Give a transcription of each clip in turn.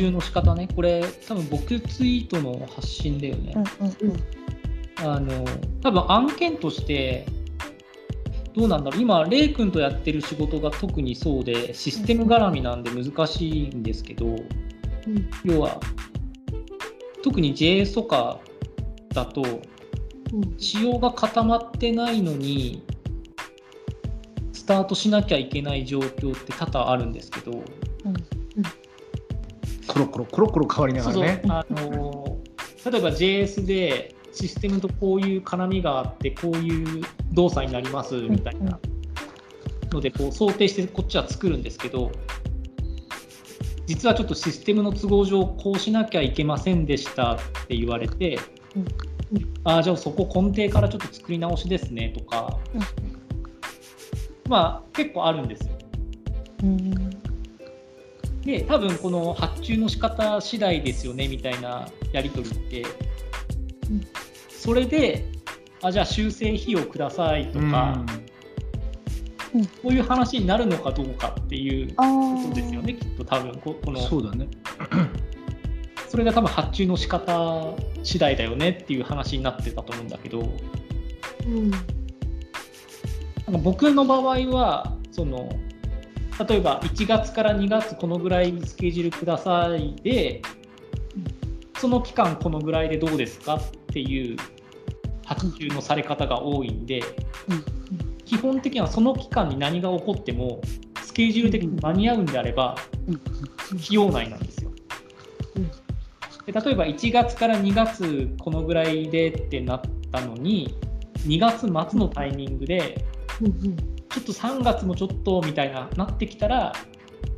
注の仕方ね、これ、多分僕ツイートの発信だよね。あの多分案件として、どうなんだろう、今、レイ君とやってる仕事が特にそうで、システム絡みなんで難しいんですけど、要は、特に JS とかだと、仕様が固まってないのに、スタートしなきゃいけない状況って多々あるんですけど、コロコロコロコロ変わりながそうらね。そうあの例えば JS でシステムとこういう絡みがあってこういう動作になりますみたいな。のでこう想定してこっちは作るんですけど実はちょっとシステムの都合上こうしなきゃいけませんでしたって言われて、ああじゃあそこ根底からちょっと作り直しですねとか、まあ結構あるんですよ。で多分この発注の仕方次第ですよねみたいなやり取りって、うんそれであじゃあ修正費用くださいとか、こういう話になるのかどうかっていうあことですよねきっと多分ここの。そうだね。それが多分発注の仕方次第だよねっていう話になってたと思うんだけど。うん。なんか僕の場合はその例えば1月から2月このぐらいにスケジュールくださいでその期間このぐらいでどうですかっていう発注のされ方が多いんで基本的にはその期間に何が起こってもスケジュール的に間に合うんであれば費用内なんですよ。で例えば1月から2月このぐらいでってなったのに2月末のタイミングでちょっと3月もちょっとみたいななってきたら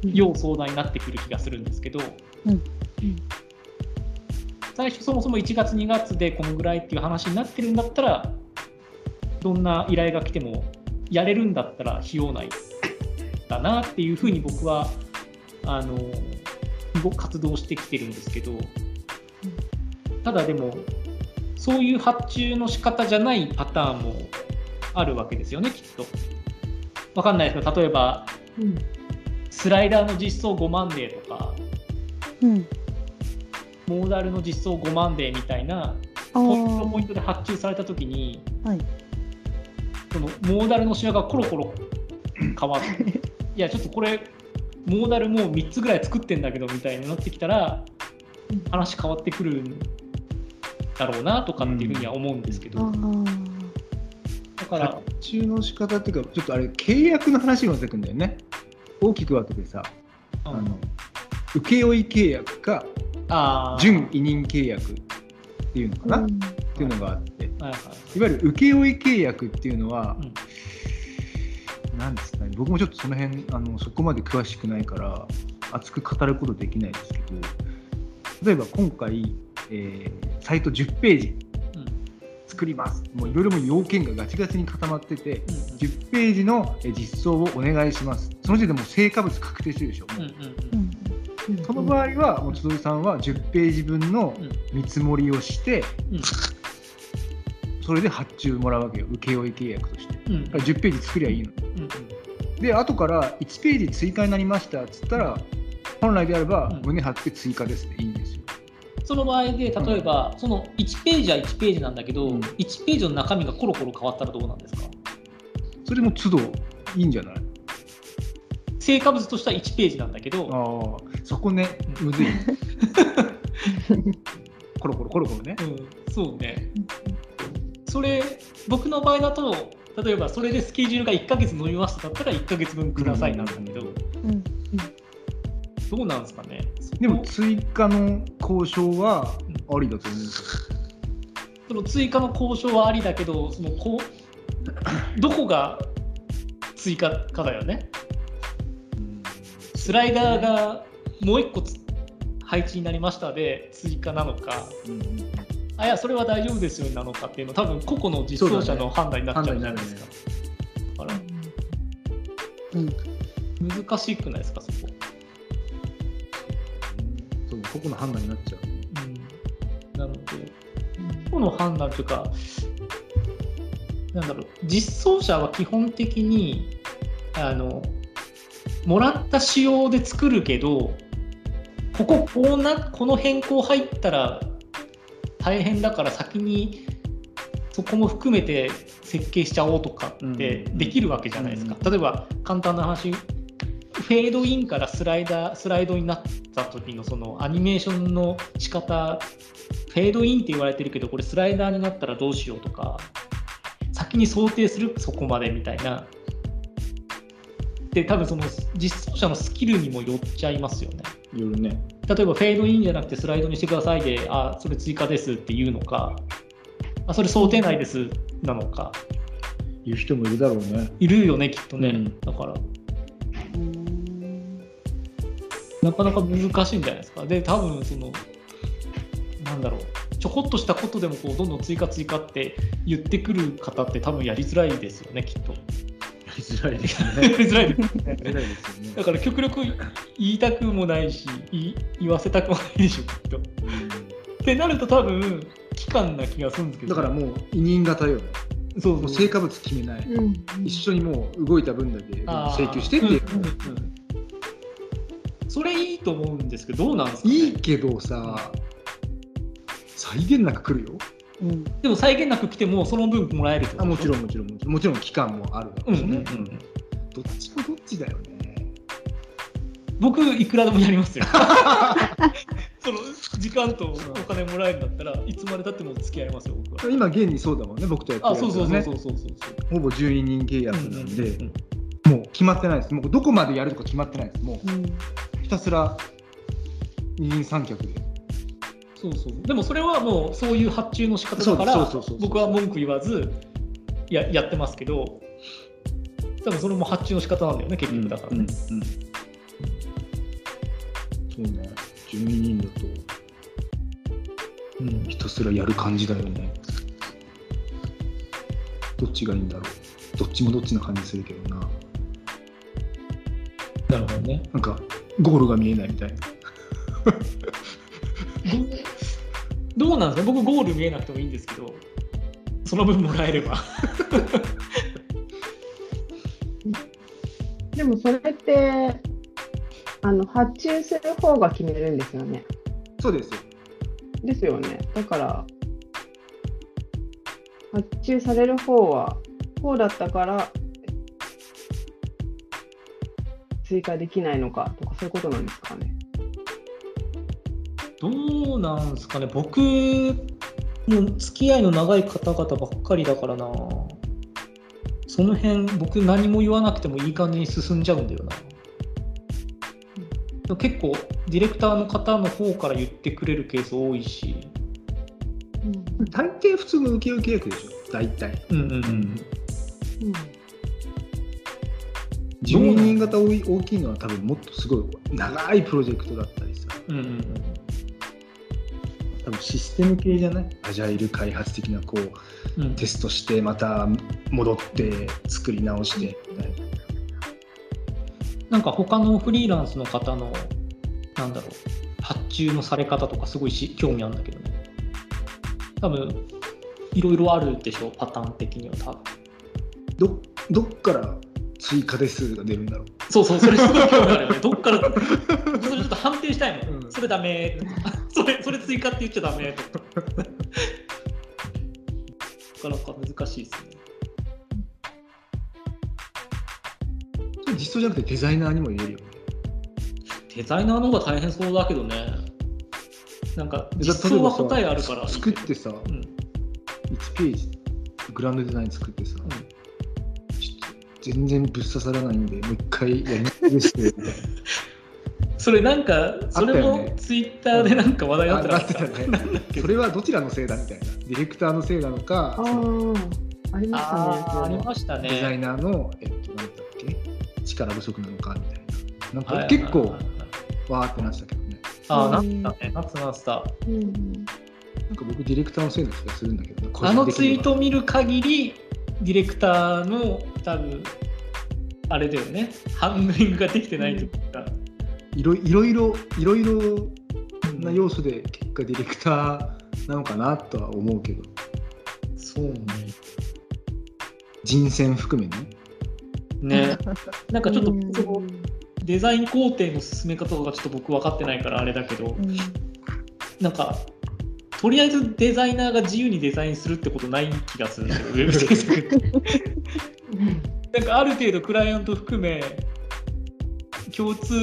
要相談になってくる気がするんですけど、うん。最初そもそも1月2月でこのぐらいっていう話になってるんだったらどんな依頼が来てもやれるんだったら費用内だなっていうふうに僕はあの動活動してきてるんですけどただでもそういう発注の仕方じゃないパターンもあるわけですよねきっと。わかんないですけど例えばスライダーの実装5万デーとかうん。モーダルの実装5万デーみたいなあポイントポインートで発注されたときにはい。そのモーダルの仕様がコロコロ変わって いやちょっとこれモーダルもう3つぐらい作ってんだけどみたいになってきたらうん。話変わってくるんだろうなとかっていうふうには思うんですけど、あー。だから。発注の仕方っていうか、ちょっとあれ、契約の話になってくんだよね。大きく分けてさ、あうん。の請負契約か、準委任契約っていうのかな、うん。っていうのがあって、いはいはい。わゆる請負契約っていうのは、うん。なんですかね、僕もちょっとその辺あのそこまで詳しくないから熱く語ることできないですけど例えば今回、えーサイト10ページ。うん作ります。もういろいろもう要件がガチガチに固まっててうん10ページのえー実装をお願いします。その時点でもう成果物確定してるでしょ、うんうんうん。その場合はもう千鳥さんは10ページ分のうん。見積もりをしてうん。それで発注もらうわけよ。請負契約として。だうん。から10ページ作りゃいいのうんで後から1ページ追加になりましたっつったら本来であればうん。胸張って追加ですでいいんですよ。その場合で例えば、その1ページは1ページなんだけど、うん。1ページの中身がコロコロ変わったらどうなんですか？それも都度いいんじゃない？成果物としては1ページなんだけど。ああそこねむずい。コロコロコロコロね。うん、そうね。それ、僕の場合だと、例えばそれでスケジュールが1ヶ月伸びましただったら1ヶ月分くださいなんだけど、うんどうなんですかね。でもそ追加の交渉はありだと思うんですよ。その追加の交渉はありだけど、そのこうどこが追加かだよね。スライダーがもう1個つ配置になりましたで追加なのか、うんうんあいや、それは大丈夫ですよなのかっていうの、多分個々の実装者の判断になっちゃうじゃないですか。だからうん難しくないですか、そこ。個々の判断になっちゃう。うん、なので、個の判断というか、なんだろう、実装者は基本的に、あの、もらった仕様で作るけど、こここうなこの変更入ったら大変だから先にそこも含めて設計しちゃおうとかってうんできるわけじゃないですか。う例えば簡単な話フェードインからスライダースライドになった時のそのアニメーションの仕方フェードインって言われてるけどこれスライダーになったらどうしようとか先に想定するそこまでみたいな。で多分その実装者のスキルにもよっちゃいますよね。夜ね。例えばフェードインじゃなくてスライドにしてくださいであそれ追加ですっていうのか。あそれ想定内ですなのか。言う人もいるだろうね。いるよねきっとね、うん。だからなかなか難しいんじゃないですか。で、多分その、なんだろう、ちょこっとしたことでもこうどんどん追加追加って言ってくる方って多分やりづらいですよね、きっと。やりづらいです やねりづらいです。やりづらいですよね。だから極力言いたくもないし、言い言わせたくもないでしょ、きっと。ってなると多分、期間な気がするんですけど、だからもう委任型よね。そうそうもう成果物決めない、うん。一緒にもう動いた分だけ請求してっていう、うんうんうんそれいいと思うんですけど、どうなんですか、ね、いいけどさ際限なく来るよ。うん。でも際限なく来ても、その分もらえるってことあもちろん。んもちろんもちろん。もちろん期間もあるだろうんうしね、うんうんうん。どっちもどっちだよね。僕いくらでもやりますよ。その時間とお金もらえるんだったらいつまでたっても付き合いますよ僕は。今現にそうだもんね僕とやってるあそうそうそうそうそうそう。ほぼ12人契約なんで、うんうんもう決まってないです。もうどこまでやるとか決まってないです。もううん。ひたすら二人三脚で。そうそう。でもそれはもうそういう発注の仕方だから僕は文句言わずややってますけど多分それも発注の仕方なんだよね結局だからね、うんうんそうね。12人だとうんひたすらやる感じだよね。どっちがいいんだろう。どっちもどっちな感じするけどななるほどね。なんかゴールが見えないみたいな。どうなんですか？僕ゴール見えなくてもいいんですけどその分もらえれば。でもそれってあの発注する方が決めるんですよね。そうですよ。ですよね。だから発注される方はこうだったから追加できないのかとかそういうことなんですかね。どうなんですかね、僕の付き合いの長い方々ばっかりだからな、その辺、僕、何も言わなくてもいい感じに進んじゃうんだよな。結構、ディレクターの方の方から言ってくれるケース多いし、大抵普通の請負契約でしょ。大体。うんうん。うん、12人型多い大きいのは多分もっとすごい長いプロジェクトだったりさ。うんうんうん。多分システム系じゃない？アジャイル開発的なこううん。テストしてまた戻って作り直してみたいな。なんか他のフリーランスの方の、なんだろう、発注のされ方とかすごいし興味あるんだけどね。多分いろいろあるでしょ、パターン的には多分。どどっから追加ですが出るんだろうそうそう、それすごい興味あるよね。どっから、僕それちょっと判定したいもん。うんそれダメそれ、それ追加って言っちゃダメとか。なかなか難しいですね。実装じゃなくてデザイナーにも言えるよねデザイナーの方が大変そうだけどね。なんか、え実装は答えあるから。作ってさうん。1ページグランドデザイン作ってさ、全然ぶっ刺さらないんでもう一回やり直して。みたいなそれなんか、それもツイッターでなんか話題になってなかったそれはどちらのせいだ？みたいなディレクターのせいなのかありましたね。ありましたね。デザイナーの、えっと、なんだっけ？力不足なのかみたいな。なんはいか結構わーってなってたけどね。ああ、なっうんたね。なってたなってた。うん。なんか僕ディレクターのせいな気がするんだけどね。あのツイート見る限り、ディレクターの多分、あれだよね、ハンドリングができてないというか、いろいろいろいろいろな要素で結果ディレクターなのかなとは思うけど。そうね。人選含めねね。なんかちょっとうん。そうデザイン工程の進め方とかちょっと僕分かってないからあれだけど。うん。なんかとりあえずデザイナーが自由にデザインするってことない気がするんですよ。ウェブ制作。ってなんかある程度クライアント含め共通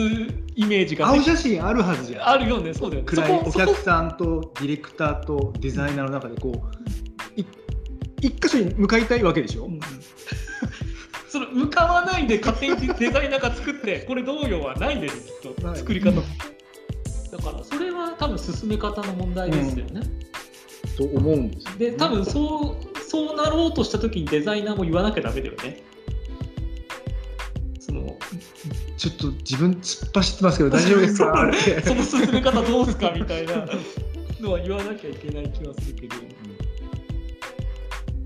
イメージが青写真あるはずじゃん。あるよね。そうだよね。お客さんとディレクターとデザイナーの中でこうい一箇所に向かいたいわけでしょ、うん その向かわないで勝手にデザイナーが作ってこれどうよはないです。きっと。作り方からそれは多分進め方の問題ですよね、と思うんですよで多分そうそうなろうとした時にデザイナーも言わなきゃダメだよね。そのちょっと自分突っ走ってますけど大丈夫ですか？その進め方どうすかみたいなのは言わなきゃいけない気はするけど。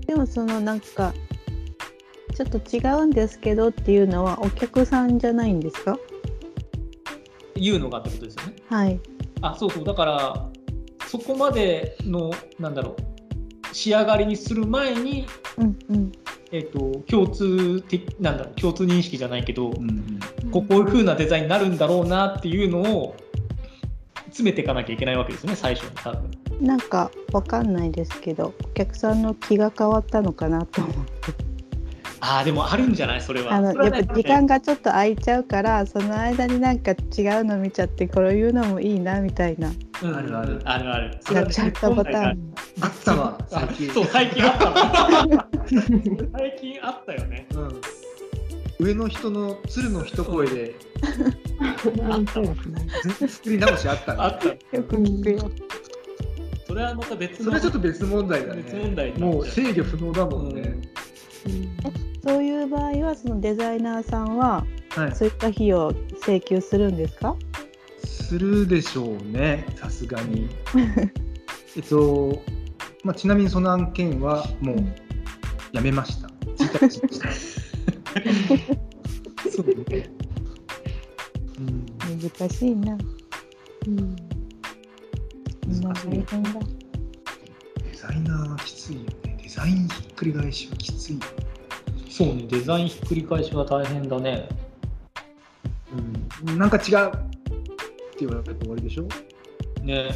でもそのなんかちょっと違うんですけどっていうのはお客さんじゃないんですか？言うのがってことですよね。はい。あそうそう。だからそこまでのなんだろう仕上がりにする前にうんうん。えっと共通的なんだろう共通認識じゃないけど、うんうん。ここういう風なデザインになるんだろうなっていうのを詰めていかなきゃいけないわけですよね最初に多分。なんかわかんないですけどお客さんの気が変わったのかなと思ってああでもあるんじゃない？それは。あのやっぱ時間がちょっと空いちゃうからその間になんか違うの見ちゃってこういうのもいいなみたいな。うん。あるある。あるある。それはね。やっちゃったパターン。あったわあ最近そう最近あったの最近あったよね。うん。上の人の鶴の一声で。あったわ。作り直しあったね。あったよく聞くよ。それはまた別のそれはちょっと別問題だね。別問題もう制御不能だもんね、そういう場合はそのデザイナーさんははい。そういった費用を請求するんですか？するでしょうねさすがに。えっと、まあ、ちなみにその案件はもうやめました。そうね。うん。難しいな。うん。みん。な大変だ。デザイナーはきついよね。デザインひっくり返しはきついよ、そうねデザインひっくり返しは大変だね。うん、なんか違うって言われたら終わりでしょ？ね。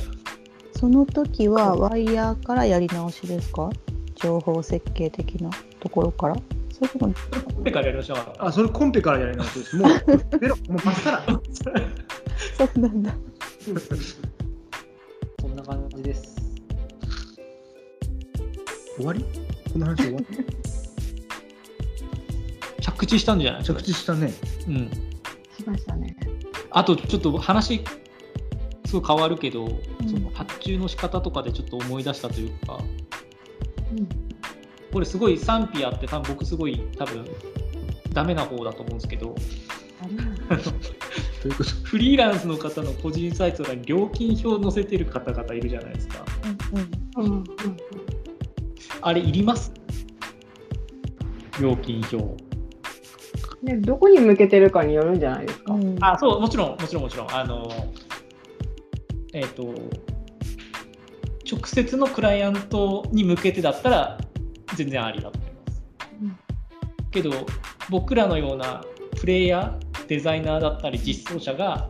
その時はワイヤーからやり直しですか？情報設計的なところから？それともコンペからやりましょうあそれコンペからやり直しです。もう ゼロ。もうパスタラそうなんだ。そんな感じです。終わり？この話終わり？着地したんじゃない？着地したね。うん。しましたね。あとちょっと話すごい変わるけど、ん。その発注の仕方とかでちょっと思い出したというか。うん。これすごい賛否あって多分僕すごい多分ダメな方だと思うんですけど。と いうこと？フリーランスの方の個人サイト欄に料金表載せてる方々いるじゃないですか。うんうん。うんうん。あれいります？料金表でどこに向けてるかによるんじゃないですか。うん。あそうもちろんもちろんもちろん。あのえっ、と直接のクライアントに向けてだったら全然ありだと思います、うん。けど僕らのようなプレイヤーデザイナーだったり実装者が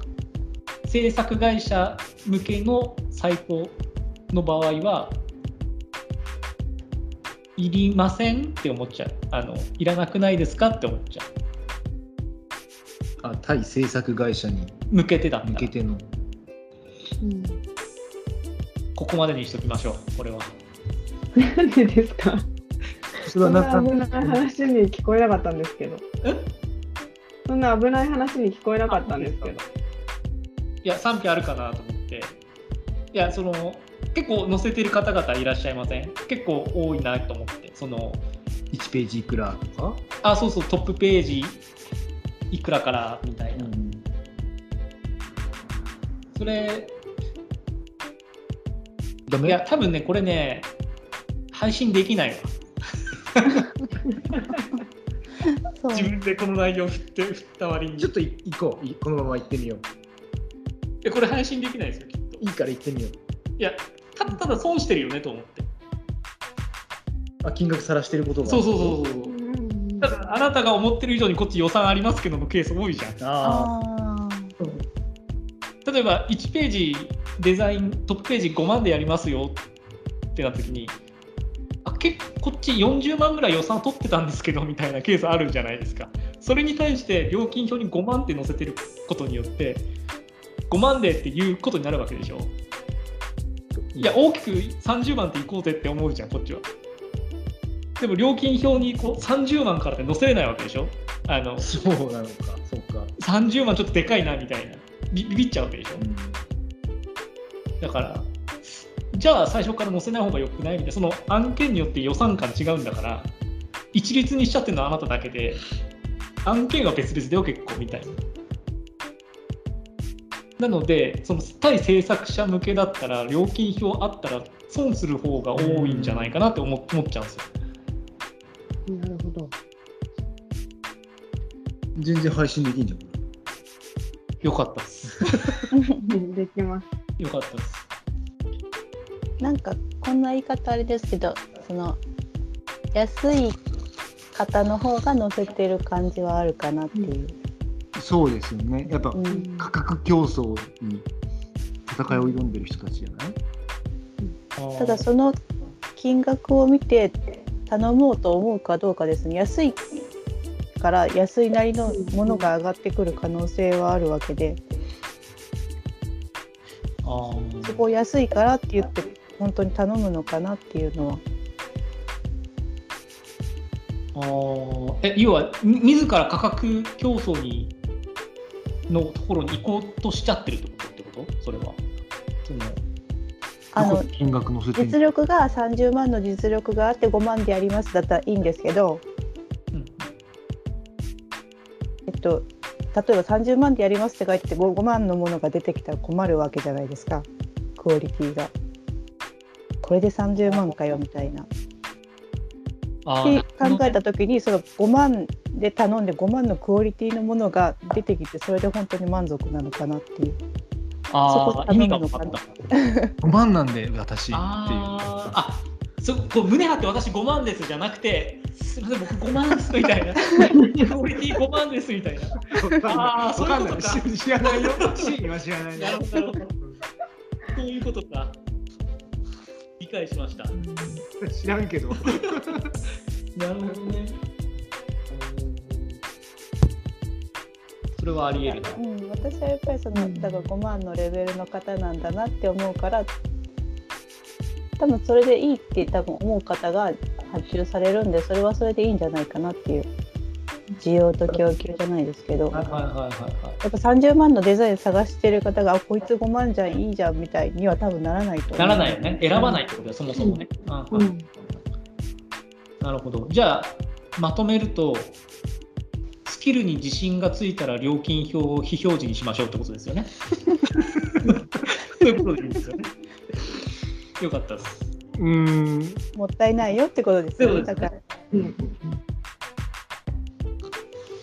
制作会社向けのサイトの場合はいりませんって思っちゃう。あのいらなくないですかって思っちゃうあ対制作会社に向けてだった。ら向けての。うん。ここまでにしときましょうこれは。なんでですか？そそんな危ない話に聞こえなかったんですけど。え？そんな危ない話に聞こえなかったんですけど。いや賛否あるかなと思って。いやその結構載せてる方々いらっしゃいません？結構多いなと思ってその。1ページいくらとか、あそうそうトップページいくらからみたいな、それダメ？いや多分ねこれね配信できないわ。そう。自分でこの内容振って振った割に。ちょっとい行こう。いこのまま行ってみよう。これ配信できないですよきっと。いいから行ってみよう。いやただただ損してるよねと思って。あ金額さらしてることが。そうそうそうそうあなたが思ってる以上にこっち予算ありますけどのケース多いじゃん。ああ例えば1ページデザイントップページ5万でやりますよってなった時にあ結構こっち40万ぐらい予算取ってたんですけどみたいなケースあるじゃないですか。それに対して料金表に5万って載せてることによって5万でっていうことになるわけでしょ。いや大きく30万っていこうぜって思うじゃんこっちはでも料金表にこう30万からって載せれないわけでしょ？あのあそうなのか。そうか、30万ちょっとでかいなみたいな。ビビビっちゃうわけでしょ？うん。だから、じゃあ最初から載せない方がよくないみたいな、その案件によって予算感違うんだから、一律にしちゃってるのはあなただけで、案件は別々だよ、結構みたいな。なので、その対制作者向けだったら、料金表あったら損する方が多いんじゃないかなって思思っちゃうんですよ。なるほど。全然配信できんじゃんこよかったです。できます。よかったです。なんかこんな言い方あれですけどその安い方の方が載せてる感じはあるかなっていう。れそうですよねやっぱうん価格競争に戦いを挑んでる人たちじゃない？ただその金額を見て頼もうと思うかどうかですね。安いから安いなりのものが上がってくる可能性はあるわけで。あー。そこを安いからって言って本当に頼むのかなっていうのは。あー。え要はみ自ら価格競争にのところに行こうとしちゃってるってこと？ってことそれはあの金額載せてん実力が30万の実力があって5万でやりますだったらいいんですけど、うんえっと、例えば30万でやりますって書いてて 5, 5万のものが出てきたら困るわけじゃないですかクオリティが。これで30万かよみたいな。って考えた時にその5万で頼んで5万のクオリティのものが出てきてそれで本当に満足なのかなっていう。そこあー意味が分かった。5万なんで私っていう。あそこう胸張って私5万ですじゃなくてすみません僕5万ですみたいな。クオリティ5万ですみたいな。あーそういうことか。わんない知らないよ。シーンは知らないなるほどなるほど。そういうことか。理解しました。知らんけど。なるほどねれはあり得るな。うん、私はやっぱりその、だから5万のレベルの方なんだなって思うから多分それでいいって多分思う方が発注されるんでそれはそれでいいんじゃないかなっていう需要と供給じゃないですけど。やっぱ30万のデザイン探してる方があこいつ5万じゃんいいじゃんみたいには多分ならないとならないよね。選ばないってことだよそもそもね、うんうんうん。なるほど。じゃあまとめるとスキルに自信がついたら料金表を非表示にしましょうってことですよね。そういうことでいいんですよね。よかったです。うーん。もったいないよってことですよそうですね。ねだから。うん。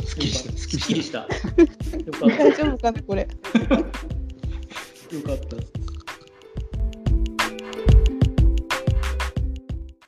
すっきりした。すっきしした。よかった。大丈夫かなこれ。よかったです